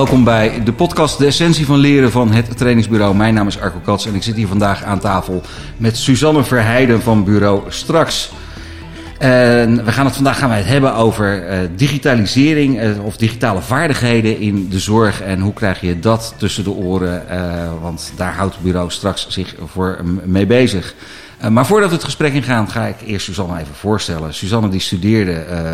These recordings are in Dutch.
Welkom bij de podcast De Essentie van Leren van het trainingsbureau. Mijn naam is Arco Kats en ik zit hier vandaag aan tafel met Suzanne Verheijden van bureau Straks. En we gaan het vandaag gaan wij het hebben over uh, digitalisering uh, of digitale vaardigheden in de zorg. En hoe krijg je dat tussen de oren? Uh, want daar houdt het bureau straks zich voor mee bezig. Uh, maar voordat we het gesprek ingaan, ga ik eerst Suzanne even voorstellen. Suzanne die studeerde uh,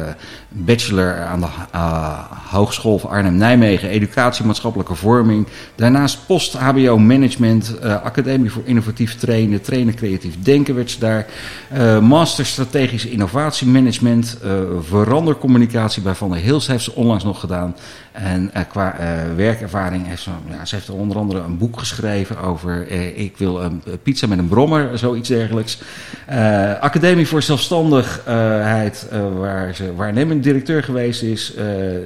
bachelor aan de uh, Hogeschool van Arnhem-Nijmegen, educatie maatschappelijke vorming. Daarnaast post-HBO management, academie voor innovatief trainen, trainen creatief denken werd ze daar. master strategische innovatiemanagement, verandercommunicatie bij Van der Hils heeft ze onlangs nog gedaan. En qua werkervaring heeft ze, ja, ze heeft onder andere een boek geschreven over ik wil een pizza met een brommer, zoiets dergelijks. Uh, Academie voor Zelfstandigheid, uh, waar ze waarnemend directeur geweest is. Uh,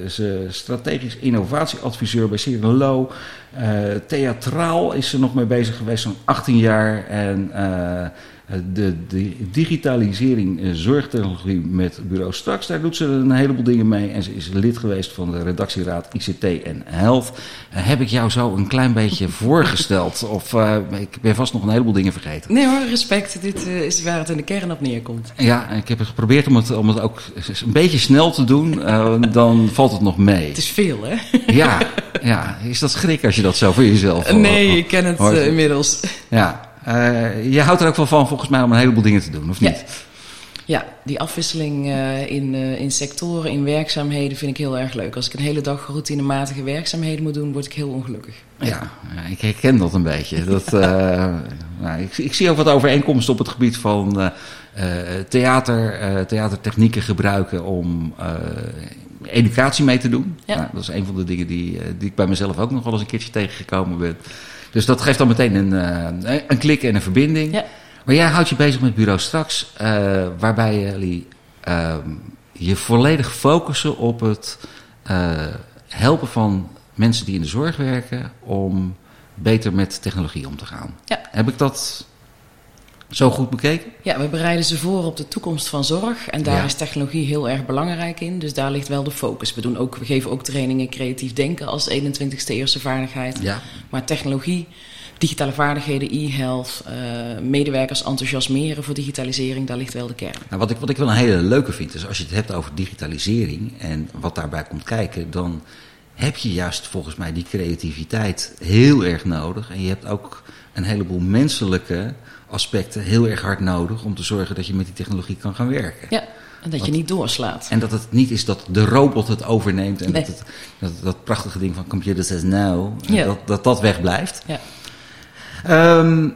ze strategisch innovatieadviseur bij Cyril Low. theatraal is ze nog mee bezig geweest, zo'n 18 jaar. En de, de, digitalisering zorgtechnologie met bureau Straks, daar doet ze een heleboel dingen mee. En ze is lid geweest van de redactieraad ICT en Health. Uh, heb ik jou zo een klein beetje voorgesteld? Of uh, ik ben vast nog een heleboel dingen vergeten? Nee hoor, respect. Dit uh, is waar het in de kern op neerkomt. Ja, ik heb geprobeerd om het, om het ook een beetje snel te doen. dan valt het nog mee. Het is veel hè? ja, ja, is dat schrik als je dat zo voor jezelf Nee, ik ken het inmiddels. Ja. Uh, je houdt er ook wel van volgens mij om een heleboel dingen te doen, of niet? Ja, ja die afwisseling uh, in, uh, in sectoren, in werkzaamheden vind ik heel erg leuk. Als ik een hele dag routinematige werkzaamheden moet doen, word ik heel ongelukkig. Ja, ja ik herken dat een beetje. Dat, nou, ik, ik, zie ook wat overeenkomsten op het gebied van theater, theatertechnieken gebruiken om educatie mee te doen. Ja. Nou, dat is een van de dingen die, die ik bij mezelf ook nog wel eens een keertje tegengekomen ben. Dus dat geeft dan meteen een, uh, een klik en een verbinding. Ja. Maar jij houdt je bezig met Bureau Straks, uh, waarbij jullie uh, je volledig focussen op het uh, helpen van mensen die in de zorg werken om beter met technologie om te gaan. Ja. Heb ik dat zo goed bekeken? Ja, we bereiden ze voor op de toekomst van zorg. En daar Ja. is technologie heel erg belangrijk in. Dus daar ligt wel de focus. We, doen ook, we geven ook trainingen creatief denken als 21ste eerste vaardigheid. Ja. Maar technologie, digitale vaardigheden, e-health, eh, medewerkers enthousiasmeren voor digitalisering, daar ligt wel de kern. Nou, wat, ik, wat ik wel een hele leuke vind, is als je het hebt over digitalisering en wat daarbij komt kijken, dan heb je juist volgens mij die creativiteit heel erg nodig. En je hebt ook een heleboel menselijke aspecten heel erg hard nodig om te zorgen dat je met die technologie kan gaan werken. Ja, en dat je niet doorslaat. En dat het niet is dat de robot het overneemt en Nee. dat, het, dat dat prachtige ding van computer says no, Ja. dat, dat dat wegblijft. Ja. Ehm,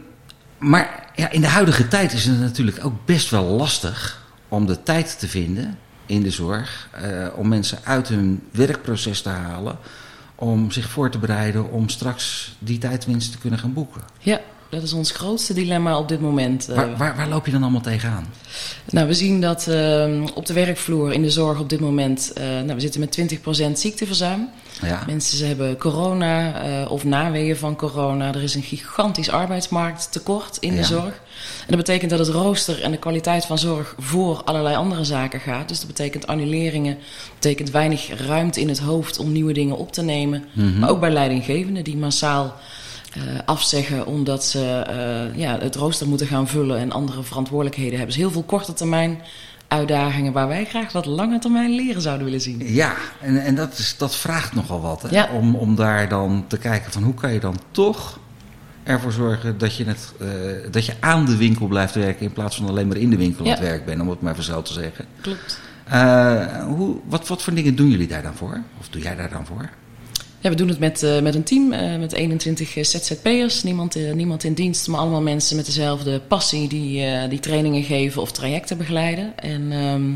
maar ja, in de huidige tijd is het natuurlijk ook best wel lastig om de tijd te vinden in de zorg. eh, om mensen uit hun werkproces te halen. Om zich voor te bereiden om straks die tijdwinst te kunnen gaan boeken. ja, dat is ons grootste dilemma op dit moment. Eh, Waar, waar, waar loop je dan allemaal tegenaan? Nou, we zien dat eh, op de werkvloer in de zorg op dit moment... eh, nou, we zitten met 20% ziekteverzuim. Ja, Mensen ze hebben corona eh, of naweeën van corona. Er is een gigantisch arbeidsmarkttekort in Ja. de zorg. En dat betekent dat het rooster en de kwaliteit van zorg voor allerlei andere zaken gaat. Dus dat betekent annuleringen. Dat betekent weinig ruimte in het hoofd om nieuwe dingen op te nemen. Mhm. Maar ook bij leidinggevenden die massaal afzeggen omdat ze eh, ja, het rooster moeten gaan vullen en andere verantwoordelijkheden hebben. Dus heel veel korte termijn uitdagingen waar wij graag wat lange termijn leren zouden willen zien. ja en, en dat, is, dat vraagt nogal wat. Hè? Ja. Om, om daar dan te kijken van hoe kan je dan toch ervoor zorgen dat je, het, eh, dat je aan de winkel blijft werken in plaats van alleen maar in de winkel aan het werk bent, om het maar zo te zeggen. Klopt. Eh, hoe, wat, wat voor dingen doen jullie daar dan voor? Of doe jij daar dan voor? Ja, we doen het met, eh, met een team, eh, met 21 ZZP'ers. Niemand, eh, niemand in dienst, maar allemaal mensen met dezelfde passie die, eh, die trainingen geven of trajecten begeleiden. En ehm,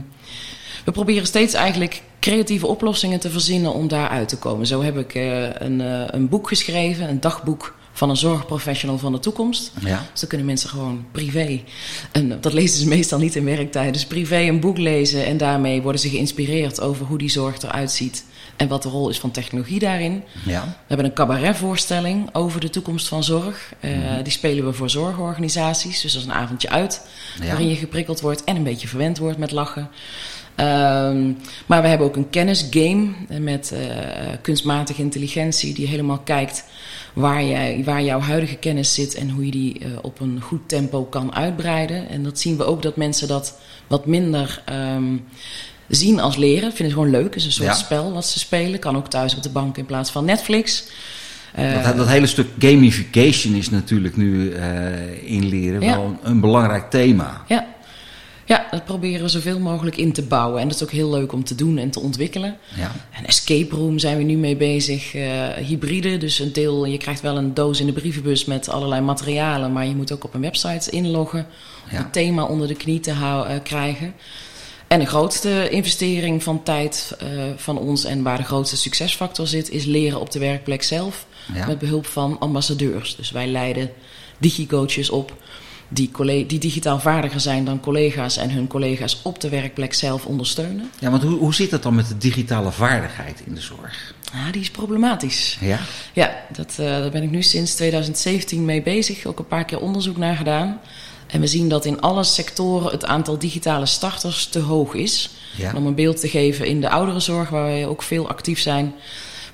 we proberen steeds eigenlijk creatieve oplossingen te verzinnen om daar uit te komen. Zo heb ik eh, een, eh, een boek geschreven, een dagboek van een zorgprofessional van de toekomst. Ja. Dus dan kunnen mensen gewoon privé, en dat lezen ze meestal niet in werktijd, dus privé een boek lezen en daarmee worden ze geïnspireerd over hoe die zorg eruit ziet en wat de rol is van technologie daarin. Ja. We hebben een cabaretvoorstelling over de toekomst van zorg. Eh, Die spelen we voor zorgorganisaties, dus dat is een avondje uit Ja. waarin je geprikkeld wordt en een beetje verwend wordt met lachen. Ehm, maar we hebben ook een kennisgame met uh, kunstmatige intelligentie die helemaal kijkt waar, jij, waar jouw huidige kennis zit en hoe je die uh, op een goed tempo kan uitbreiden. En dat zien we ook dat mensen dat wat minder um, zien als leren. Vinden het gewoon leuk. Het is een soort ja. spel wat ze spelen. Kan ook thuis op de bank in plaats van Netflix. Uh, dat, dat, hele stuk gamification is natuurlijk nu uh, in leren ja. wel een, een belangrijk thema. Ja. Ja, dat proberen we zoveel mogelijk in te bouwen. En dat is ook heel leuk om te doen en te ontwikkelen. Ja. En escape room zijn we nu mee bezig. Uh, hybride, dus een deel, je krijgt wel een doos in de brievenbus met allerlei materialen. Maar je moet ook op een website inloggen. Om ja. het thema onder de knie te houden, uh, krijgen. En de grootste investering van tijd uh, van ons en waar de grootste succesfactor zit, is leren op de werkplek zelf. Ja. Met behulp van ambassadeurs. Dus wij leiden digicoaches op die, die digitaal vaardiger zijn dan collega's en hun collega's op de werkplek zelf ondersteunen. Ja, want hoe, hoe zit dat dan met de digitale vaardigheid in de zorg? Ah, die is problematisch. Ja? Ja, dat, uh, daar ben ik nu sinds 2017 mee bezig. Ook een paar keer onderzoek naar gedaan. En we zien dat in alle sectoren het aantal digitale starters te hoog is. Ja. Om een beeld te geven, in de ouderenzorg, waar wij ook veel actief zijn,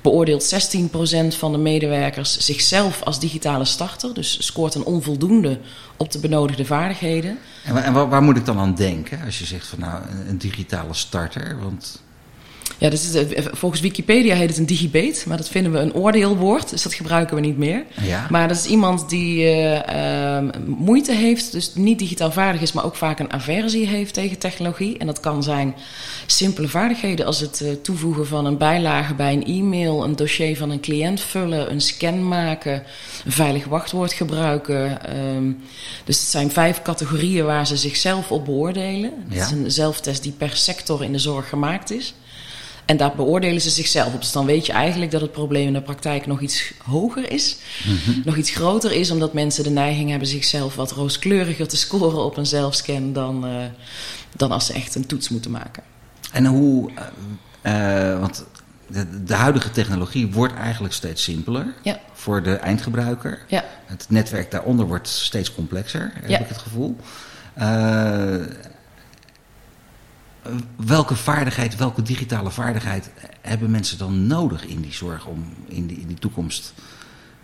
beoordeelt 16% van de medewerkers zichzelf als digitale starter. Dus scoort een onvoldoende op de benodigde vaardigheden. En, waar, en waar, waar, moet ik dan aan denken als je zegt van nou een digitale starter? Want ja, dus het, volgens Wikipedia heet het een digibate, maar dat vinden we een oordeelwoord, dus dat gebruiken we niet meer. Ja. Maar dat is iemand die uh, uh, moeite heeft, dus niet digitaal vaardig is, maar ook vaak een aversie heeft tegen technologie. En dat kan zijn simpele vaardigheden als het uh, toevoegen van een bijlage bij een e-mail, een dossier van een cliënt vullen, een scan maken, een veilig wachtwoord gebruiken. Um, dus het zijn vijf categorieën waar ze zichzelf op beoordelen. Het Ja. is een zelftest die per sector in de zorg gemaakt is. En daar beoordelen ze zichzelf op. Dus dan weet je eigenlijk dat het probleem in de praktijk nog iets hoger is. Mhm. Nog iets groter is, omdat mensen de neiging hebben zichzelf wat rooskleuriger te scoren op een zelfscan dan, uh, dan als ze echt een toets moeten maken. En hoe, uh, want de, de, huidige technologie wordt eigenlijk steeds simpeler ja. voor de eindgebruiker. Ja. Het netwerk daaronder wordt steeds complexer, heb Ja. ik het gevoel. Welke vaardigheid, welke digitale vaardigheid hebben mensen dan nodig in die zorg om in die, in die toekomst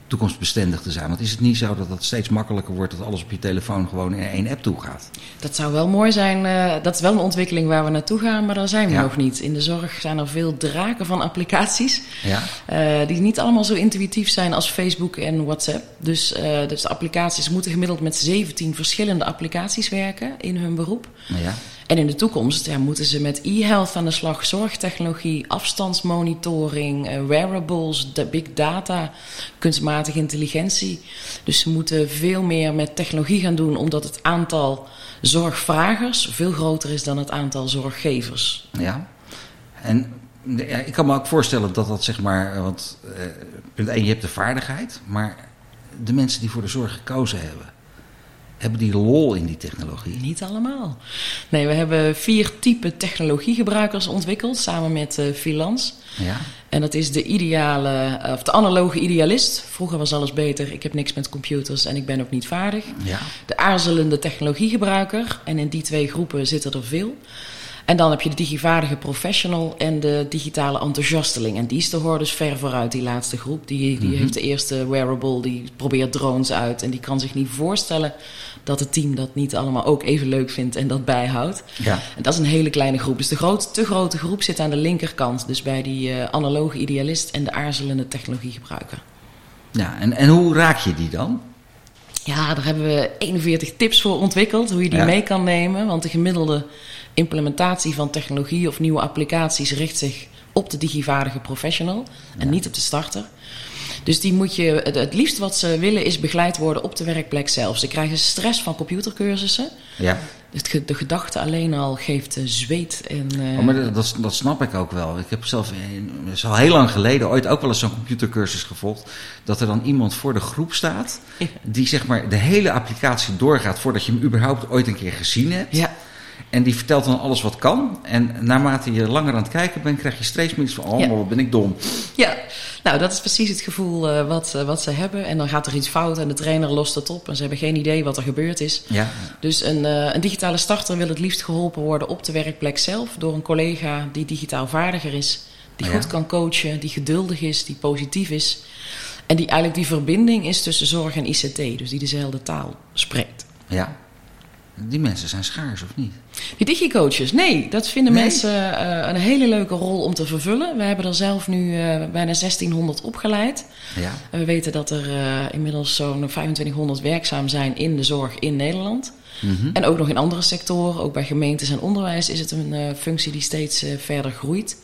toekomstbestendig te zijn? Want is het niet zo dat het steeds makkelijker wordt dat alles op je telefoon gewoon in één app toe gaat? Dat zou wel mooi zijn. Uh, dat is wel een ontwikkeling waar we naartoe gaan, maar daar zijn we Ja. nog niet. In de zorg zijn er veel draken van applicaties. Ja, Uh, die niet allemaal zo intuïtief zijn als Facebook en WhatsApp. Dus, uh, dus de applicaties moeten gemiddeld met 17 verschillende applicaties werken in hun beroep. ja, En in de toekomst ja, moeten ze met e-health aan de slag, zorgtechnologie, afstandsmonitoring, eh, wearables, de big data, kunstmatige intelligentie. Dus ze moeten veel meer met technologie gaan doen, omdat het aantal zorgvragers veel groter is dan het aantal zorggevers. ja. En ik kan me ook voorstellen dat dat zeg maar, want uh, punt 1, je hebt de vaardigheid, maar de mensen die voor de zorg gekozen hebben, hebben die lol in die technologie? Niet allemaal. Nee, we hebben vier typen technologiegebruikers ontwikkeld samen met uh, Filans. Ja, En dat is de ideale, of de analoge idealist. Vroeger was alles beter, ik heb niks met computers en ik ben ook niet vaardig. ja, De aarzelende technologiegebruiker. En in die twee groepen zitten er veel. En dan heb je de digivaardige professional en de digitale enthousiasteling. En die is de dus ver vooruit, die laatste groep. Die, die Mhm. heeft de eerste wearable, die probeert drones uit. En die kan zich niet voorstellen dat het team dat niet allemaal ook even leuk vindt en dat bijhoudt. ja. En dat is een hele kleine groep. Dus de groot, te grote groep zit aan de linkerkant. Dus bij die uh, analoge idealist en de aarzelende technologiegebruiker. ja. En, en hoe raak je die dan? Ja, daar hebben we 41 tips voor ontwikkeld, hoe je die Ja. mee kan nemen. Want de gemiddelde implementatie van technologie of nieuwe applicaties richt zich op de digivaardige professional en Ja. niet op de starter. Dus die moet je, het, het liefst wat ze willen is begeleid worden op de werkplek zelf. Ze krijgen stress van computercursussen. Ja. Het de gedachte alleen al geeft eh, zweet en... eh, Oh, maar dat, dat, dat snap ik ook wel. Ik heb zelf, dat is al heel lang geleden, ooit ook wel eens zo'n computercursus gevolgd. Dat er dan iemand voor de groep staat, Ja. die zeg maar de hele applicatie doorgaat voordat je hem überhaupt ooit een keer gezien hebt. ja, En die vertelt dan alles wat kan. En naarmate je langer aan het kijken bent, krijg je steeds meer van: oh, Ja. wat ben ik dom. Ja, nou dat is precies het gevoel eh, wat, eh, wat ze hebben. En dan gaat er iets fout en de trainer lost het op en ze hebben geen idee wat er gebeurd is. Ja, Dus een, eh, een digitale starter wil het liefst geholpen worden op de werkplek zelf door een collega die digitaal vaardiger is, die Ja. goed kan coachen, die geduldig is, die positief is. En die eigenlijk die verbinding is tussen zorg en ICT, dus die dezelfde taal spreekt. ja. Die mensen zijn schaars, of niet? Die digicoaches, nee, dat vinden Nee? mensen eh, een hele leuke rol om te vervullen. We hebben er zelf nu eh, bijna 1600 opgeleid. Ja. En we weten dat er eh, inmiddels zo'n 2500 werkzaam zijn in de zorg in Nederland. Mhm. En ook nog in andere sectoren, ook bij gemeentes en onderwijs, is het een functie die steeds verder groeit.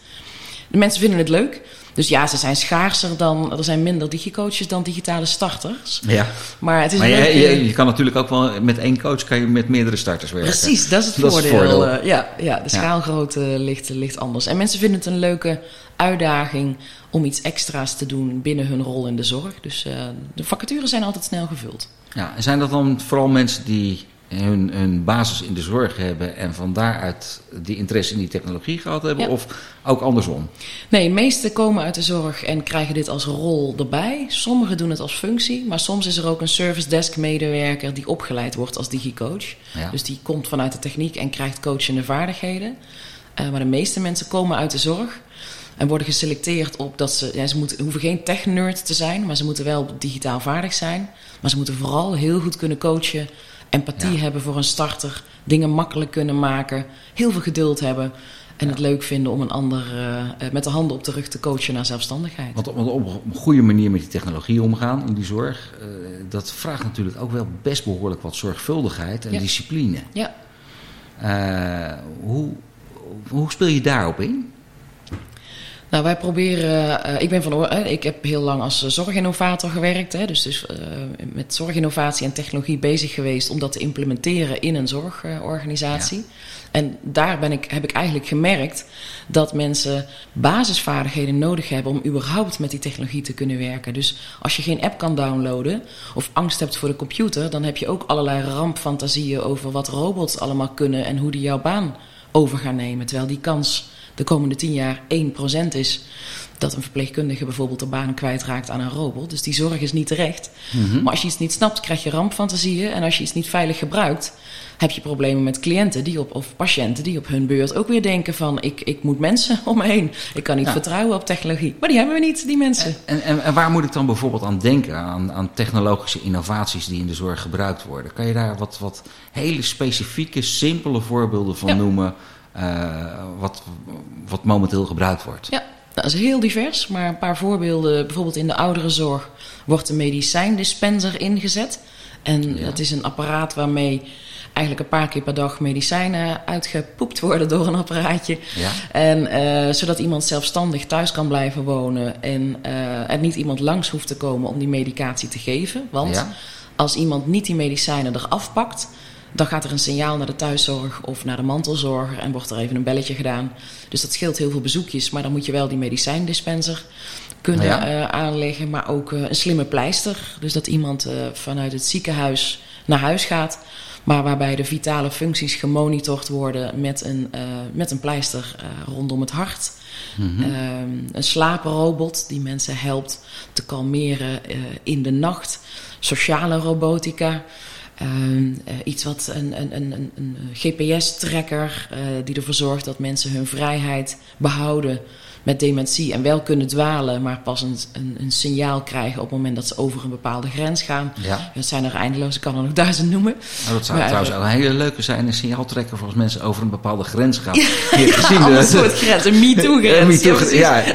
De mensen vinden het leuk. Dus ja, ze zijn schaarser dan. Er zijn minder digicoaches dan digitale starters. ja. Maar het is Maar je, leuke- je, je kan natuurlijk ook wel met één coach kan je met meerdere starters werken. Precies, dat is het Dat is het voordeel. voordeel. Eh, ja, ja, de schaalgrootte ligt, ligt anders. En mensen vinden het een leuke uitdaging om iets extra's te doen binnen hun rol in de zorg. Dus eh, de vacatures zijn altijd snel gevuld. Ja, en zijn dat dan vooral mensen die hun, hun basis in de zorg hebben en van daaruit die interesse in die technologie gehad hebben? Ja. Of ook andersom? Nee, de meesten komen uit de zorg en krijgen dit als rol erbij. Sommigen doen het als functie, maar soms is er ook een service desk medewerker die opgeleid wordt als digicoach. Ja. Dus die komt vanuit de techniek en krijgt coachende vaardigheden. Eh, maar de meeste mensen komen uit de zorg en worden geselecteerd op dat ze, ja, ze moeten, hoeven geen tech-nerd te zijn, maar ze moeten wel digitaal vaardig zijn. Maar ze moeten vooral heel goed kunnen coachen, empathie Ja. hebben voor een starter, dingen makkelijk kunnen maken, heel veel geduld hebben. En het leuk vinden om een ander eh, eh, met de handen op de rug te coachen naar zelfstandigheid. Want op, op een goede manier met die technologie omgaan in die zorg, eh, dat vraagt natuurlijk ook wel best behoorlijk wat zorgvuldigheid en Ja. discipline. Ja. Hoe, hoe speel je daarop in? Nou, wij proberen. eh, ik ben van. eh, ik heb heel lang als eh, zorginnovator gewerkt. Hè, dus dus met zorginnovatie en technologie bezig geweest om dat te implementeren in een zorgorganisatie. En daar ben ik, heb ik eigenlijk gemerkt dat mensen basisvaardigheden nodig hebben om überhaupt met die technologie te kunnen werken. Dus als je geen app kan downloaden of angst hebt voor de computer, dan heb je ook allerlei rampfantasieën over wat robots allemaal kunnen en hoe die jouw baan over gaan nemen. Terwijl die kans de komende tien jaar 1% is dat een verpleegkundige bijvoorbeeld de baan kwijtraakt aan een robot. Dus die zorg is niet terecht. Maar als je iets niet snapt, krijg je rampfantasieën. En als je iets niet veilig gebruikt, heb je problemen met cliënten die op, of patiënten die op hun beurt ook weer denken van ik, ik moet mensen om me heen. Ik kan niet vertrouwen op technologie. Maar die hebben we niet, die mensen. En, en, en waar moet ik dan bijvoorbeeld aan denken? Aan, aan technologische innovaties die in de zorg gebruikt worden. Kan je daar wat, wat hele specifieke, simpele voorbeelden van Ja. noemen? Eh, wat, wat momenteel gebruikt wordt? Ja, dat is heel divers, maar een paar voorbeelden. Bijvoorbeeld in de ouderenzorg wordt een medicijndispenser ingezet. En Ja. dat is een apparaat waarmee eigenlijk een paar keer per dag medicijnen uitgepoept worden door een apparaatje. Ja. En eh, zodat iemand zelfstandig thuis kan blijven wonen en eh, er niet iemand langs hoeft te komen om die medicatie te geven. Want Ja. als iemand niet die medicijnen eraf pakt, dan gaat er een signaal naar de thuiszorg of naar de mantelzorger en wordt er even een belletje gedaan. Dus dat scheelt heel veel bezoekjes, maar dan moet je wel die medicijndispenser kunnen Ja. eh, aanleggen, maar ook eh, een slimme pleister. Dus dat iemand eh, vanuit het ziekenhuis naar huis gaat, maar waarbij de vitale functies gemonitord worden met een, met een pleister rondom het hart. Ehm, een slaaprobot die mensen helpt te kalmeren in de nacht. Sociale robotica. Ehm, eh, iets wat een, een, een, een, een GPS-tracker eh, die ervoor zorgt dat mensen hun vrijheid behouden met dementie en wel kunnen dwalen, maar pas een, een, signaal krijgen op het moment dat ze over een bepaalde grens gaan. Ja. Dat zijn er eindeloos, ik kan er nog duizend noemen. Nou, dat zou Maar, trouwens eh, ook een hele leuke zijn, een signaaltrekker voor als mensen over een bepaalde grens gaan. Gezien Een soort grens, een Ja, MeToo-grens. me ja, ja,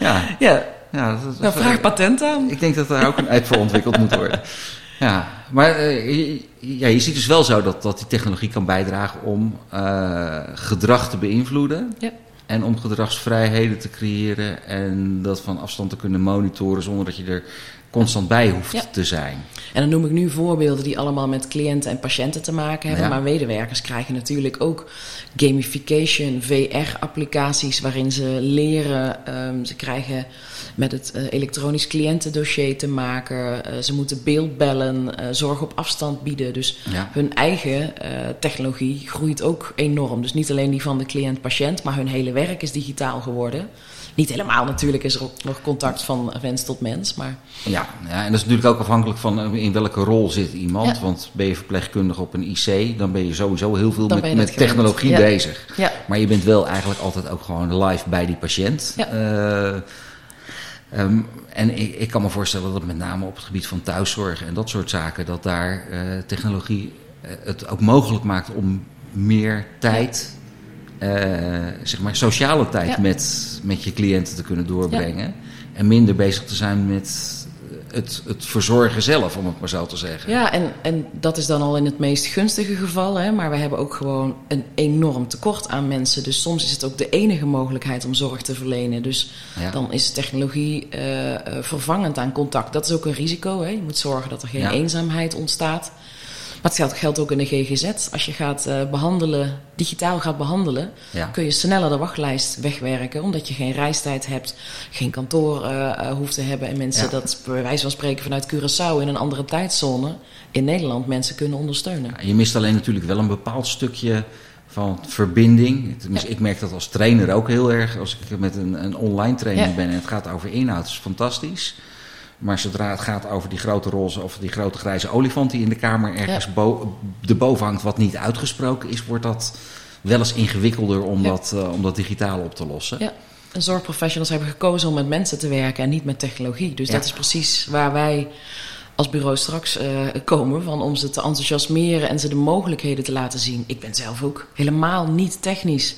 ja, Ja, ja, dat- nou, vraag patent aan. Ik denk dat daar ook een app voor ontwikkeld moet worden. Ja, maar eh, je, ja, je ziet dus wel zo dat, dat die technologie kan bijdragen om eh, gedrag te beïnvloeden. Ja. En om gedragsvrijheden te creëren en dat van afstand te kunnen monitoren zonder dat je er constant bij hoeft te zijn. En dan noem ik nu voorbeelden die allemaal met cliënten en patiënten te maken hebben. Maar medewerkers krijgen natuurlijk ook gamification, VR-applicaties waarin ze leren. Ehm, ze krijgen met het uh, elektronisch cliëntendossier te maken. Uh, ze moeten beeldbellen, uh, zorg op afstand bieden. Dus hun eigen technologie groeit ook enorm. Dus niet alleen die van de cliënt-patiënt, maar hun hele werk is digitaal geworden. Niet helemaal natuurlijk is er ook nog contact van mens tot mens. Maar... Ja, ja, en dat is natuurlijk ook afhankelijk van in welke rol zit iemand. Want ben je verpleegkundige op een IC, dan ben je sowieso heel veel met, met technologie ja. bezig. Ja. Maar je bent wel eigenlijk altijd ook gewoon live bij die patiënt. Ja. Uh, um, en ik, ik, kan me voorstellen dat met name op het gebied van thuiszorg en dat soort zaken, dat daar uh, technologie uh, het ook mogelijk maakt om meer tijd zeg maar sociale tijd ja. met, met je cliënten te kunnen doorbrengen. Ja. En minder bezig te zijn met het, het verzorgen zelf, om het maar zo te zeggen. Ja, en, en dat is dan al in het meest gunstige geval. Hè? Maar we hebben ook gewoon een enorm tekort aan mensen. Dus soms is het ook de enige mogelijkheid om zorg te verlenen. Dus ja. dan is technologie uh, vervangend aan contact. Dat is ook een risico. Hè? Je moet zorgen dat er geen eenzaamheid ontstaat. Maar het geldt ook in de GGZ. Als je gaat uh, behandelen, digitaal gaat behandelen, ja. kun je sneller de wachtlijst wegwerken. Omdat je geen reistijd hebt, geen kantoor uh, hoeft te hebben. En mensen ja. dat bij wijze van spreken vanuit Curaçao in een andere tijdzone in Nederland mensen kunnen ondersteunen. Ja, je mist alleen natuurlijk wel een bepaald stukje van verbinding. Tenminste, ik merk dat als trainer ook heel erg. Als ik met een, een online training ben en het gaat over inhoud, is fantastisch. Maar zodra het gaat over die grote roze of die grote grijze olifant die in de kamer ergens ja. bo erboven hangt, wat niet uitgesproken is, wordt dat wel eens ingewikkelder om, ja. dat, uh, om dat digitaal op te lossen. Ja. En zorgprofessionals hebben gekozen om met mensen te werken en niet met technologie. Dus ja. dat is precies waar wij als bureau straks uh, komen. Van om ze te enthousiasmeren en ze de mogelijkheden te laten zien. Ik ben zelf ook helemaal niet technisch.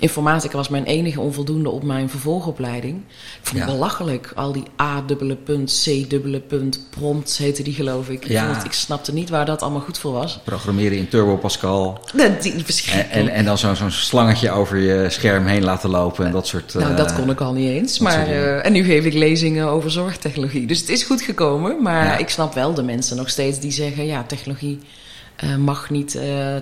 Informatica was mijn enige onvoldoende op mijn vervolgopleiding. Ik vond het ja. belachelijk. Al die A-dubbele punt, C-dubbele punt, prompts heette die geloof ik. Ja. Ik, het, ik, snapte niet waar dat allemaal goed voor was. Programmeren in Turbo Pascal. Dat, die, en, en, en, dan zo'n zo slangetje over je scherm heen laten lopen en dat soort... Nou, uh, dat kon ik al niet eens. Maar, uh, en nu geef ik lezingen over zorgtechnologie. Dus het is goed gekomen. Maar ja. ik snap wel de mensen nog steeds die zeggen... ja, technologie uh, mag niet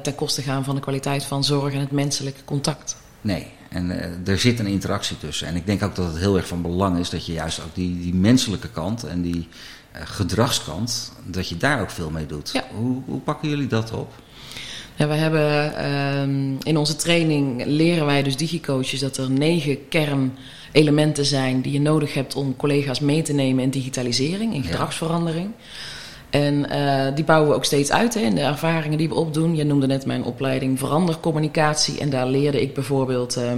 ten koste gaan van de kwaliteit van zorg en het menselijke contact. Nee, en uh, er zit een interactie tussen. En ik denk ook dat het heel erg van belang is dat je juist ook die, die menselijke kant en die uh, gedragskant, dat je daar ook veel mee doet. Ja. Hoe, hoe pakken jullie dat op? Ja, we hebben um, in onze training leren wij dus digicoaches dat er negen kernelementen zijn die je nodig hebt om collega's mee te nemen in digitalisering, in gedragsverandering. Ja. En uh, die bouwen we ook steeds uit hè, in de ervaringen die we opdoen. Je noemde net mijn opleiding verandercommunicatie. En daar leerde ik bijvoorbeeld. Uh,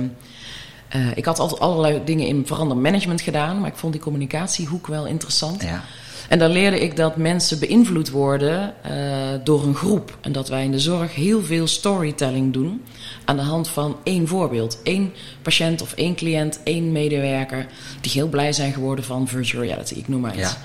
uh, ik had altijd allerlei dingen in verandermanagement gedaan. Maar ik vond die communicatiehoek wel interessant. Ja. En dan leerde ik dat mensen beïnvloed worden door een groep. En dat wij in de zorg heel veel storytelling doen. Aan de hand van één voorbeeld. Eén patiënt of één cliënt, één medewerker. Die heel blij zijn geworden van virtual reality. Ik noem maar iets. Ja.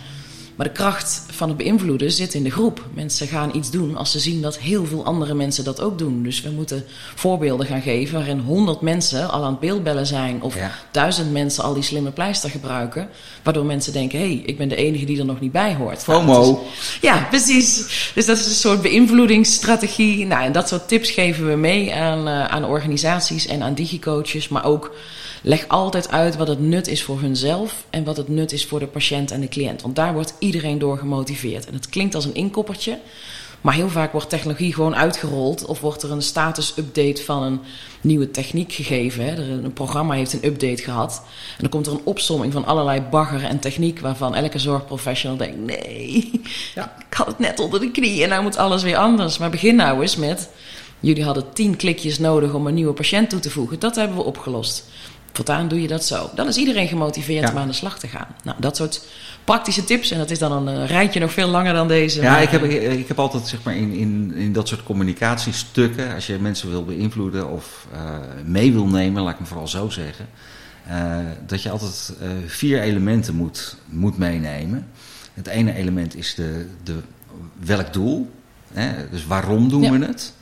Maar de kracht van het beïnvloeden zit in de groep. Mensen gaan iets doen als ze zien dat heel veel andere mensen dat ook doen. Dus we moeten voorbeelden gaan geven waarin honderd mensen al aan het beeldbellen zijn. Of ja. duizend mensen al die slimme pleister gebruiken. Waardoor mensen denken, hé, hey, ik ben de enige die er nog niet bij hoort. FOMO. Nou, is, ja, precies. Dus dat is een soort beïnvloedingsstrategie. Nou, en dat soort tips geven we mee aan, uh, aan organisaties en aan digicoaches. Maar ook leg altijd uit wat het nut is voor hunzelf en wat het nut is voor de patiënt en de cliënt. Want daar wordt iedereen door gemotiveerd. En het klinkt als een inkoppertje, maar heel vaak wordt technologie gewoon uitgerold of wordt er een status-update van een nieuwe techniek gegeven. Een programma heeft een update gehad. En dan komt er een opsomming van allerlei bagger en techniek waarvan elke zorgprofessional denkt: nee, ja. ik had het net onder de knie en nou moet alles weer anders. Maar begin nou eens met. Jullie hadden tien klikjes nodig om een nieuwe patiënt toe te voegen. Dat hebben we opgelost. Voortaan doe je dat zo. Dan is iedereen gemotiveerd ja. om aan de slag te gaan. Nou, dat soort praktische tips. En dat is dan een uh, rijtje nog veel langer dan deze. Ja, ik heb, ik heb altijd zeg maar in, in, in dat soort communicatiestukken... als je mensen wil beïnvloeden of uh, mee wil nemen, laat ik me vooral zo zeggen... Uh, dat je altijd vier elementen moet, moet meenemen. Het ene element is de, de, welk doel. Hè? Dus waarom doen ja. we het?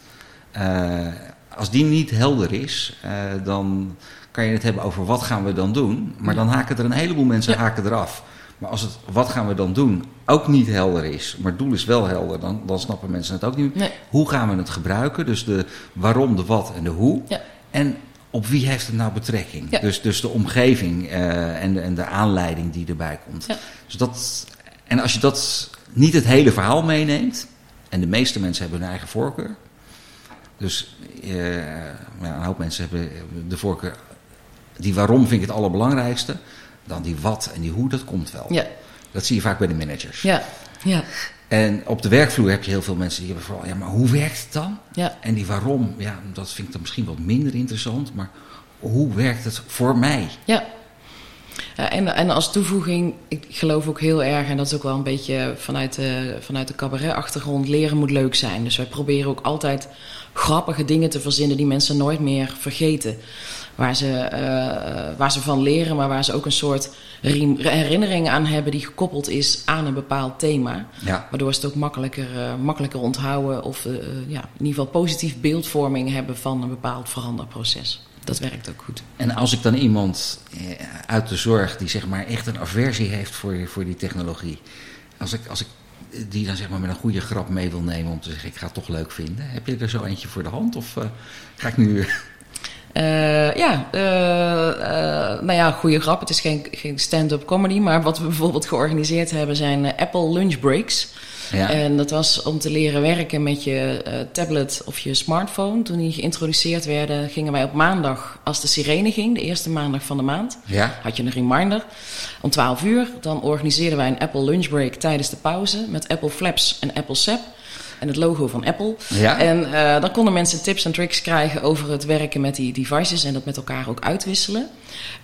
Als die niet helder is, dan kan je het hebben over wat gaan we dan doen. Maar dan haken er een heleboel mensen ja. haken eraf. Maar als het wat gaan we dan doen ook niet helder is, maar het doel is wel helder, dan, dan snappen mensen het ook niet. Nee. Hoe gaan we het gebruiken? Dus de waarom, de wat en de hoe. Ja. En op wie heeft het nou betrekking? Ja. Dus, dus de omgeving eh, en, de, en de aanleiding die erbij komt. Ja. Dus dat, en als je dat niet het hele verhaal meeneemt, en de meeste mensen hebben hun eigen voorkeur. Dus eh, ja, een hoop mensen hebben de voorkeur. Die waarom vind ik het allerbelangrijkste. Dan die wat en die hoe, dat komt wel. Ja, Dat zie je vaak bij de managers. ja, ja, En op de werkvloer heb je heel veel mensen die hebben vooral, ja, maar hoe werkt het dan? ja. En die waarom, ja, dat vind ik dan misschien wat minder interessant, maar hoe werkt het voor mij? Ja. Ja, en, en als toevoeging, ik geloof ook heel erg, en dat is ook wel een beetje vanuit de, vanuit de cabaret-achtergrond, leren moet leuk zijn. Dus wij proberen ook altijd grappige dingen te verzinnen die mensen nooit meer vergeten. Waar ze, eh, waar ze van leren, maar waar ze ook een soort herinnering aan hebben die gekoppeld is aan een bepaald thema. Ja, Waardoor ze het ook makkelijker, eh, makkelijker onthouden of eh, ja, in ieder geval positief beeldvorming hebben van een bepaald veranderproces. Dat werkt ook goed. en als ik dan iemand uit de zorg die zeg maar echt een aversie heeft voor, voor die technologie, als ik, als ik die dan zeg maar met een goede grap mee wil nemen om te zeggen ik ga het toch leuk vinden, heb je er zo eentje voor de hand of eh, ga ik nu... Eh, ja, eh, eh, nou ja, goede grap. Het is geen, geen stand-up comedy. Maar wat we bijvoorbeeld georganiseerd hebben zijn Apple lunch breaks. Ja, En dat was om te leren werken met je tablet of je smartphone. Toen die geïntroduceerd werden, gingen wij op maandag, als de sirene ging, de eerste maandag van de maand, ja, had je een reminder om 12 uur. Dan organiseerden wij een Apple lunch break tijdens de pauze met Apple Flaps en Apple Sap. En het logo van Apple. ja. En eh, dan konden mensen tips en tricks krijgen over het werken met die devices en dat met elkaar ook uitwisselen.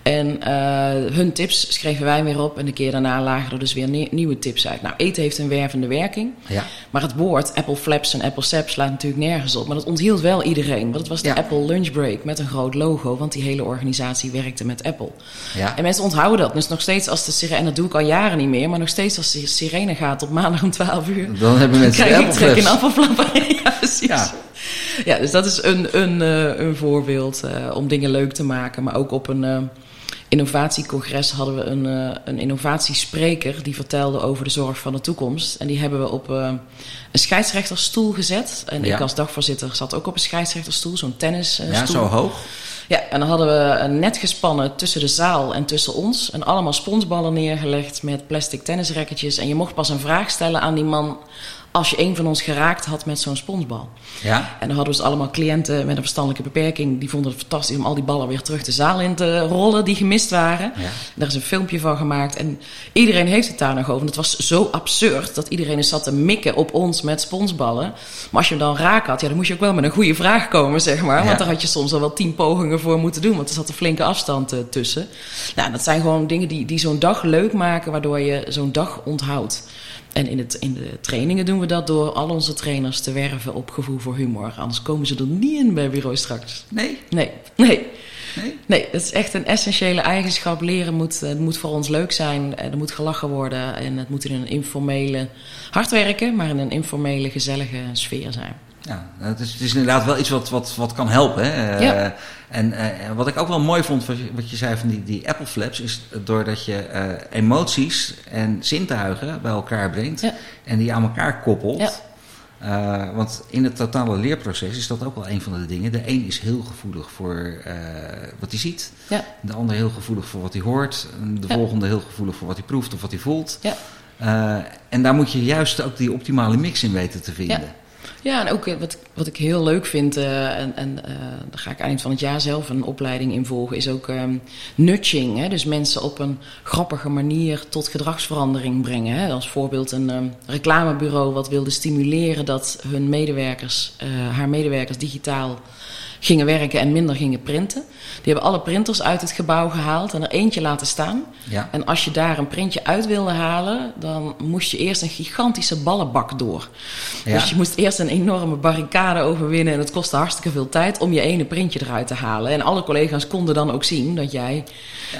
En eh, hun tips schreven wij weer op en de keer daarna lagen er dus weer nie- nieuwe tips uit. Nou, eten heeft een wervende werking, ja. maar het woord Apple Flaps en Apple Sap slaat natuurlijk nergens op. Maar dat onthield wel iedereen, want het was de Ja. Apple Lunch Break met een groot logo, want die hele organisatie werkte met Apple. ja. En mensen onthouden dat. Dus nog steeds als de sirene, en dat doe ik al jaren niet meer, maar nog steeds als de sirene gaat op maandag om 12 uur, Dan hebben mensen de krijg ik trek in Apple appelflappen. ja, precies. Ja. Ja. dus dat is een, een, eh, een voorbeeld eh, om dingen leuk te maken. Maar ook op een eh, innovatiecongres hadden we een, een innovatiespreker die vertelde over de zorg van de toekomst. En die hebben we op een scheidsrechterstoel gezet. En Ja. ik als dagvoorzitter zat ook op een scheidsrechterstoel, zo'n tennisstoel. Ja, zo hoog. Ja, en dan hadden we een net gespannen tussen de zaal en tussen ons. En allemaal sponsballen neergelegd met plastic tennisracketjes. En je mocht pas een vraag stellen aan die man als je een van ons geraakt had met zo'n sponsbal. Ja, En dan hadden we dus allemaal cliënten met een verstandelijke beperking. Die vonden het fantastisch om al die ballen weer terug de zaal in te rollen die gemist waren. ja. Daar is een filmpje van gemaakt. En iedereen heeft het daar nog over. En het was zo absurd dat iedereen eens zat te mikken op ons met sponsballen. Maar als je hem dan raak had, ja, dan moest je ook wel met een goede vraag komen, zeg maar. Ja. Want daar had je soms al wel tien pogingen voor moeten doen. Want er zat een flinke afstand eh, tussen. Nou, dat zijn gewoon dingen die, die zo'n dag leuk maken, waardoor je zo'n dag onthoudt. En in, het, in de trainingen doen we dat door al onze trainers te werven op gevoel voor humor. Anders komen ze er niet in bij bureau straks. Nee, Nee, nee. nee. Nee, dat is echt een essentiële eigenschap. Leren moet, eh, moet voor ons leuk zijn. eh, Er moet gelachen worden. En het moet in een informele, hard werken, maar in een informele, gezellige sfeer zijn. Ja, het is, het is inderdaad wel iets wat, wat, wat kan helpen. Hè? Eh, Ja. En eh, wat ik ook wel mooi vond, wat je, wat je zei van die, die Apple Flaps, is doordat je eh, emoties en zintuigen bij elkaar brengt Ja. en die aan elkaar koppelt. Ja. Want in het totale leerproces is dat ook wel een van de dingen. De een is heel gevoelig voor wat hij ziet, Ja, de ander heel gevoelig voor wat hij hoort, en de volgende heel gevoelig voor wat hij proeft of wat hij voelt. ja. En daar moet je juist ook die optimale mix in weten te vinden. Ja, en ook eh, wat, wat ik heel leuk vind, eh, en, en eh, daar ga ik eind van het jaar zelf een opleiding in volgen, is ook ehm, nudging. Hè? Dus mensen op een grappige manier tot gedragsverandering brengen. Hè? Als voorbeeld een ehm, reclamebureau wat wilde stimuleren dat hun medewerkers, haar medewerkers digitaal gingen werken en minder gingen printen. Die hebben alle printers uit het gebouw gehaald en er eentje laten staan. Ja. En als je daar een printje uit wilde halen, dan moest je eerst een gigantische ballenbak door. Ja. Dus je moest eerst een enorme barricade overwinnen en het kostte hartstikke veel tijd om je ene printje eruit te halen. En alle collega's konden dan ook zien dat jij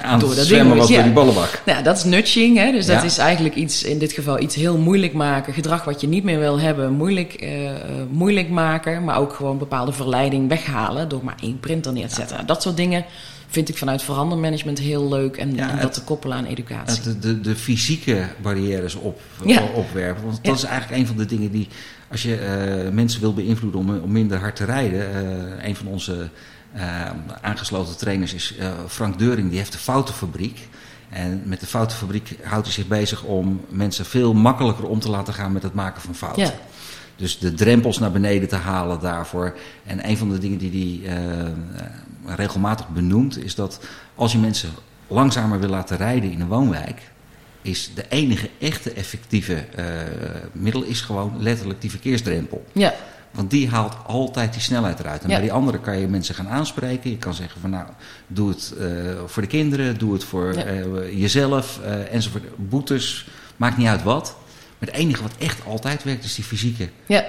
Aan door dat zwemmen ding was was, door ja. die ballenbak. nou, ja, dat is nudging, hè? dus dat Ja. is eigenlijk iets, in dit geval iets heel moeilijk maken. Gedrag wat je niet meer wil hebben, moeilijk, eh, eh, moeilijk maken. Maar ook gewoon bepaalde verleiding weghalen door maar één printer neer te zetten. Dat soort dingen vind ik vanuit verandermanagement heel leuk. En, Ja, en het- dat te koppelen aan educatie. de, de, de fysieke barrières op, Ja. opwerpen. Want dat Ja. is eigenlijk een van de dingen die, als je eh, mensen wil beïnvloeden om, om minder hard te rijden. eh, een van onze eh, aangesloten trainers is eh, Frank Deuring, die heeft de Foutenfabriek. En met de Foutenfabriek houdt hij zich bezig om mensen veel makkelijker om te laten gaan met het maken van fouten. Ja. Dus de drempels naar beneden te halen daarvoor. En een van de dingen die hij eh, eh, regelmatig benoemt, is dat als je mensen langzamer wil laten rijden in een woonwijk, is de enige echte effectieve eh, middel is gewoon letterlijk die verkeersdrempel. ja, Want die haalt altijd die snelheid eruit. En Ja. bij die andere kan je mensen gaan aanspreken. Je kan zeggen van nou, doe het eh, voor de kinderen, doe het voor Ja. eh, jezelf, eh, enzovoort. Boetes, maakt niet uit wat. Maar het enige wat echt altijd werkt is die fysieke ja.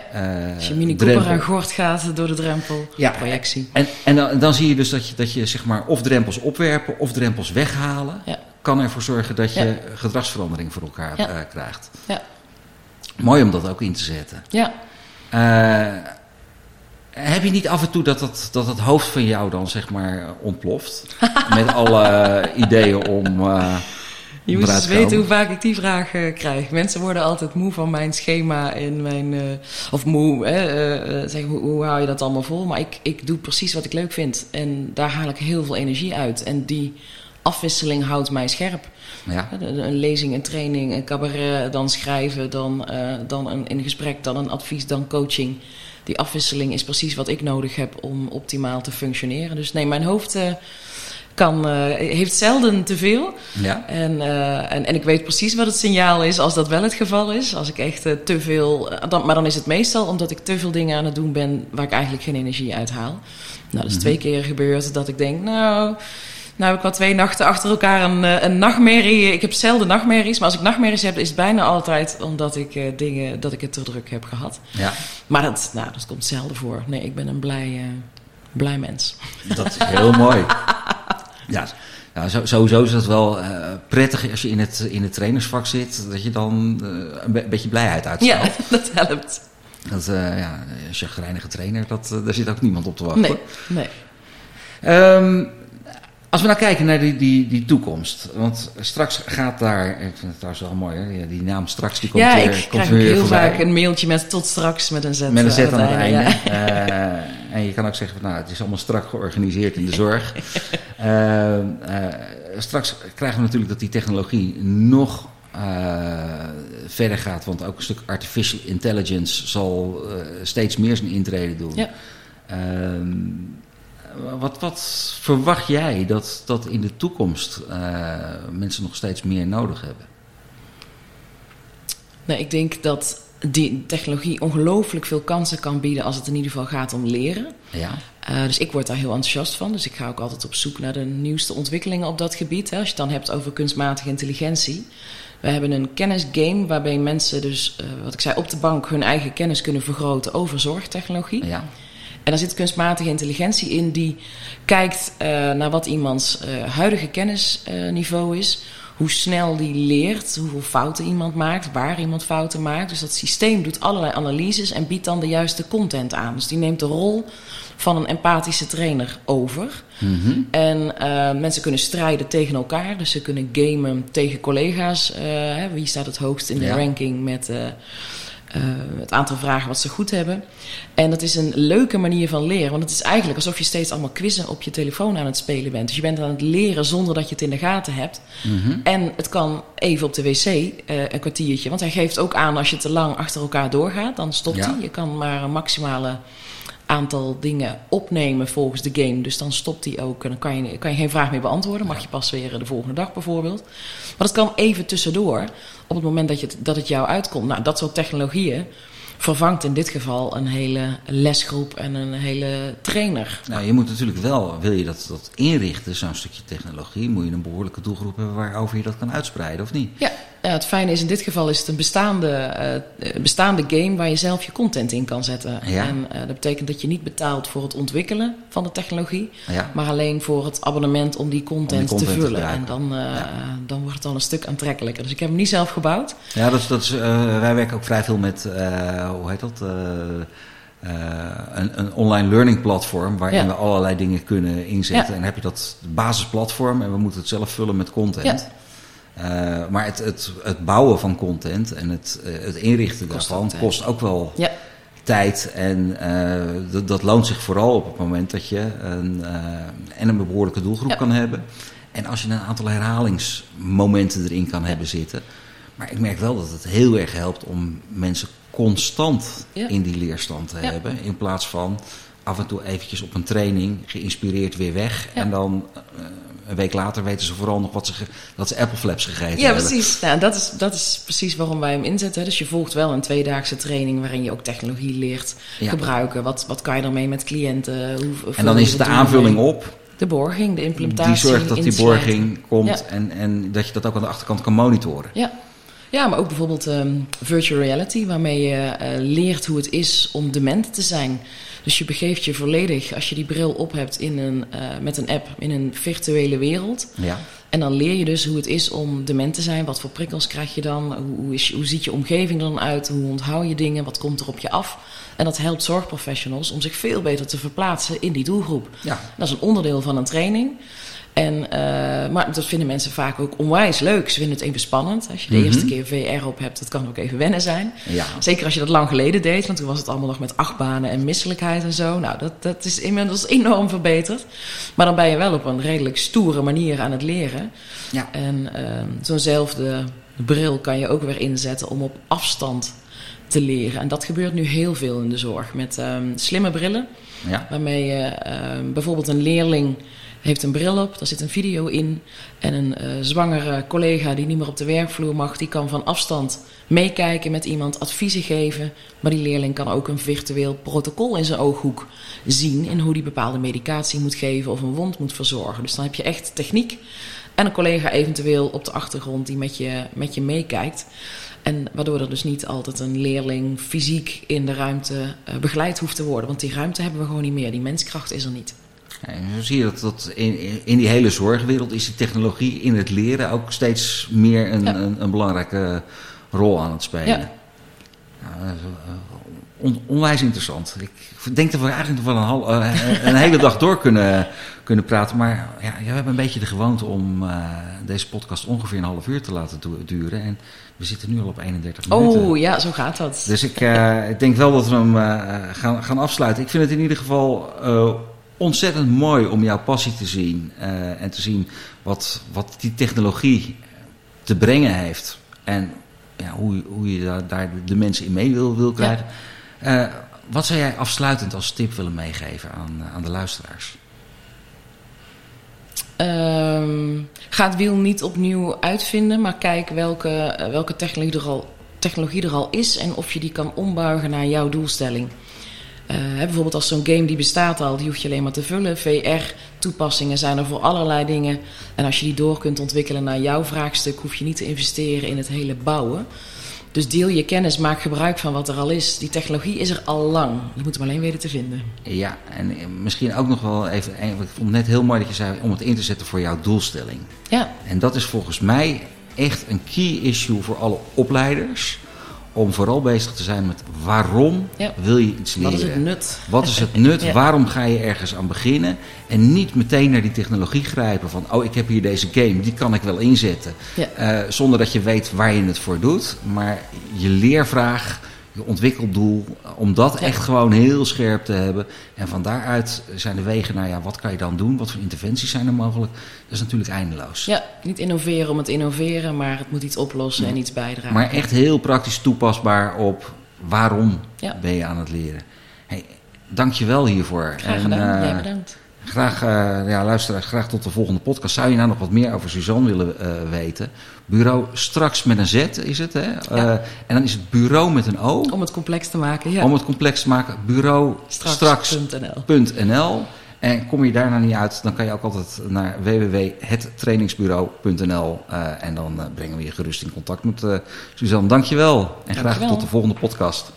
Als je Mini. Cooper aan gort gaat door de drempel, Ja. projectie. En, en dan, dan zie je dus dat je, dat je zeg maar of drempels opwerpen of drempels weghalen. Ja. Kan ervoor zorgen dat je gedragsverandering voor elkaar krijgt. Ja. Mooi om dat ook in te zetten. Ja. Eh, heb je niet af en toe dat het, dat het hoofd van jou dan zeg maar ontploft? met alle ideeën om... Je moet eens te weten hoe vaak ik die vraag krijg. Mensen worden altijd moe van mijn schema en mijn... eh, of moe, hè, eh, zeggen, hoe, hoe hou je dat allemaal vol? Maar ik, ik doe precies wat ik leuk vind. En daar haal ik heel veel energie uit. En die afwisseling houdt mij scherp. ja. Een lezing, een training, een cabaret, dan schrijven, dan, eh, dan een, een gesprek, dan een advies, dan coaching. Die afwisseling is precies wat ik nodig heb om optimaal te functioneren. Dus nee, mijn hoofd eh, kan, eh, heeft zelden te veel. Ja. En, en, en ik weet precies wat het signaal is als dat wel het geval is. Als ik echt te veel. dan, maar dan is het meestal omdat ik te veel dingen aan het doen ben waar ik eigenlijk geen energie uit haal. Nou, dat is twee keer gebeurd dat ik denk, nou. Nou heb ik al twee nachten achter elkaar een, eh, een nachtmerrie. Ik heb zelden nachtmerries, maar als ik nachtmerries heb, is het bijna altijd omdat ik eh, dingen dat ik het te druk heb gehad. ja, Maar dat, nou, dat komt zelden voor. Nee, ik ben een blij, eh, blij mens. dat is heel mooi. Ja, nou, zo- sowieso is dat wel prettig als je in het, in het trainersvak zit. Dat je dan een be- beetje blijheid uitstraalt. Ja, dat helpt. Dat, ja, een chagrijnige trainer, dat, daar zit ook niemand op te wachten. Nee, nee. Ehm, als we nou kijken naar die, die, die toekomst. Want straks gaat daar. Ik vind het trouwens wel mooi, hè? Ja, die naam straks die komt ja, weer, ik komt krijg heel voorbij. vaak een mailtje met tot straks met een zet. Met een zet aan het einde. ja. Eh, en je kan ook zeggen, van, nou, het is allemaal strak georganiseerd in de zorg. Eh, eh, straks krijgen we natuurlijk dat die technologie nog verder gaat. Want ook een stuk artificial intelligence zal steeds meer zijn intrede doen. Ja. Ehm, wat, wat verwacht jij dat, dat in de toekomst eh, mensen nog steeds meer nodig hebben? Nee, ik denk dat die technologie ongelooflijk veel kansen kan bieden als het in ieder geval gaat om leren. Ja, Eh, dus ik word daar heel enthousiast van. Dus ik ga ook altijd op zoek naar de nieuwste ontwikkelingen op dat gebied. Hè. Als je het dan hebt over kunstmatige intelligentie. We hebben een kennisgame waarbij mensen dus, eh, wat ik zei, op de bank hun eigen kennis kunnen vergroten over zorgtechnologie. ja, En daar zit kunstmatige intelligentie in die kijkt eh, naar wat iemands eh, huidige kennisniveau is. Hoe snel die leert, hoeveel fouten iemand maakt, waar iemand fouten maakt. Dus dat systeem doet allerlei analyses en biedt dan de juiste content aan. Dus die neemt de rol van een empathische trainer over. Mhm. En eh, mensen kunnen strijden tegen elkaar. Dus ze kunnen gamen tegen collega's. Wie staat het hoogst in de Ja. ranking met eh, het aantal vragen wat ze goed hebben. En dat is een leuke manier van leren. Want het is eigenlijk alsof je steeds allemaal quizzen op je telefoon aan het spelen bent. Dus je bent aan het leren zonder dat je het in de gaten hebt. Mhm. En het kan even op de wc, eh, een kwartiertje. Want hij geeft ook aan als je te lang achter elkaar doorgaat, dan stopt Ja. hij. Je kan maar een maximale aantal dingen opnemen volgens de game. Dus dan stopt hij ook en dan kan je, kan je geen vraag meer beantwoorden. Mag je pas weer de volgende dag bijvoorbeeld. Maar dat kan even tussendoor, op het moment dat, je het, dat het jou uitkomt. Nou, dat soort technologieën vervangt in dit geval een hele lesgroep en een hele trainer. Nou, je moet natuurlijk wel, wil je dat, dat inrichten, zo'n stukje technologie, moet je een behoorlijke doelgroep hebben waarover je dat kan uitspreiden, of niet? Ja, ja, het fijne is in dit geval is het een bestaande, eh, bestaande game waar je zelf je content in kan zetten. Ja. En eh, dat betekent dat je niet betaalt voor het ontwikkelen van de technologie, Ja. maar alleen voor het abonnement om die content, content te te vullen. en dan, eh, dan wordt het al een stuk aantrekkelijker. Dus ik heb hem niet zelf gebouwd. Ja, dat dat is, wij werken ook vrij veel met, hoe heet dat? Een, een, online learning platform waarin Ja. we allerlei dingen kunnen inzetten. Ja. En dan heb je dat basisplatform en we moeten het zelf vullen met content. Ja. Eh, maar het, het, het bouwen van content en het, eh, het inrichten Kost daarvan kost ook wel Ja, tijd. En eh, dat, dat loont zich vooral op het moment dat je een, en een behoorlijke doelgroep Ja. kan hebben. En als je een aantal herhalingsmomenten erin kan hebben zitten. Maar ik merk wel dat het heel erg helpt om mensen constant in die leerstand te hebben. In plaats van af en toe eventjes op een training geïnspireerd weer weg. Ja. En dan eh, een week later weten ze vooral nog wat ze, dat ze Apple Flaps gegeten ja hebben. precies. Nou, dat, is, dat is precies waarom wij hem inzetten. Dus je volgt wel een tweedaagse training waarin je ook technologie leert Ja. gebruiken. Wat, wat kan je ermee met cliënten? Hoe, En dan is het de aanvulling mee? op. De borging, de implementatie. Die zorgt dat die insluiten. borging komt Ja. en, en dat je dat ook aan de achterkant kan monitoren. Ja. ja, maar ook bijvoorbeeld ehm, virtual reality, waarmee je eh, leert hoe het is om dement te zijn. Dus je begeeft je volledig, als je die bril op hebt in een, eh, met een app, in een virtuele wereld. Ja. En dan leer je dus hoe het is om dement te zijn. Wat voor prikkels krijg je dan? Hoe, hoe, is, hoe ziet je omgeving er dan uit? Hoe onthoud je dingen? Wat komt er op je af? En dat helpt zorgprofessionals om zich veel beter te verplaatsen in die doelgroep. Ja. Dat is een onderdeel van een training. En, eh, maar dat vinden mensen vaak ook onwijs leuk. Ze vinden het even spannend. Als je de Mhm. eerste keer VR op hebt, dat kan ook even wennen zijn. Ja. Zeker als je dat lang geleden deed, want toen was het allemaal nog met achtbanen en misselijkheid en zo. Nou, dat, dat is inmiddels enorm verbeterd. Maar dan ben je wel op een redelijk stoere manier aan het leren. Ja. En ehm, zo'nzelfde bril kan je ook weer inzetten om op afstand te leren. En dat gebeurt nu heel veel in de zorg met ehm, slimme brillen. Ja. Waarmee je ehm, bijvoorbeeld een leerling heeft een bril op, daar zit een video in. En een eh, zwangere collega die niet meer op de werkvloer mag, die kan van afstand meekijken met iemand, adviezen geven. Maar die leerling kan ook een virtueel protocol in zijn ooghoek zien in hoe die bepaalde medicatie moet geven of een wond moet verzorgen. Dus dan heb je echt techniek en een collega eventueel op de achtergrond die met je, met je meekijkt. En waardoor er dus niet altijd een leerling fysiek in de ruimte eh, begeleid hoeft te worden. Want die ruimte hebben we gewoon niet meer. Die menskracht is er niet. En zo zie je dat, dat in, in die hele zorgwereld is die technologie in het leren ook steeds meer een, Ja. een, een belangrijke rol aan het spelen. Ja. Nou, eh, on- onwijs interessant. Ik denk dat we eigenlijk nog wel een, hal- eh, een hele dag door kunnen, kunnen praten. Maar ja, we hebben een beetje de gewoonte om eh, deze podcast ongeveer een half uur te laten du- duren. En we zitten nu al op 31 minuten. Oh ja, zo gaat dat. Dus ik, eh, ik denk wel dat we hem eh, gaan, gaan afsluiten. Ik vind het in ieder geval eh, ontzettend mooi om jouw passie te zien. eh, en te zien wat, wat die technologie te brengen heeft. En ja, hoe, hoe je daar, daar de mensen in mee wil, wil krijgen. Eh, wat zou jij afsluitend als tip willen meegeven aan, aan de luisteraars? Ehm, ga het wiel niet opnieuw uitvinden, maar kijk welke, eh, welke technologie, er al, technologie er al is en of je die kan ombuigen naar jouw doelstelling. Eh, bijvoorbeeld als zo'n game die bestaat al, die hoef je alleen maar te vullen. VR-toepassingen zijn er voor allerlei dingen. En als je die door kunt ontwikkelen naar jouw vraagstuk, hoef je niet te investeren in het hele bouwen. Dus deel je kennis, maak gebruik van wat er al is. Die technologie is er al lang. Je moet hem alleen weten te vinden. Ja, en misschien ook nog wel even... Ik vond het net heel mooi dat je zei om het in te zetten voor jouw doelstelling. Ja, En dat is volgens mij echt een key issue voor alle opleiders. Om vooral bezig te zijn met waarom Ja. wil je iets leren. wat is het nut? Wat is het nut? Ja. Waarom ga je ergens aan beginnen? En niet meteen naar die technologie grijpen van... oh, ik heb hier deze game, die kan ik wel inzetten. Ja. Eh, zonder dat je weet waar je het voor doet. Maar je leervraag, je ontwikkeldoel... om dat echt gewoon heel scherp te hebben. En van daaruit zijn de wegen naar... ja, wat kan je dan doen? Wat voor interventies zijn er mogelijk? Dat is natuurlijk eindeloos. Ja, niet innoveren om het innoveren, maar het moet iets oplossen en iets bijdragen. Maar echt heel praktisch toepasbaar op waarom Ja. ben je aan het leren. Hey, dank je wel hiervoor. Graag gedaan, eh, jij bedankt. Graag, uh, ja, luisteraars, graag tot de volgende podcast. Zou je nou nog wat meer over Suzanne willen eh, weten? Bureau straks met een Z is het, hè? Ja. Eh, en dan is het bureau met een O. Om het complex te maken, ja. Om het complex te maken, bureau straks.nl. En kom je daarna nou niet uit, dan kan je ook altijd naar www.hettrainingsbureau.nl. en dan brengen we je gerust in contact met Suzanne. Dankjewel en graag tot de volgende podcast.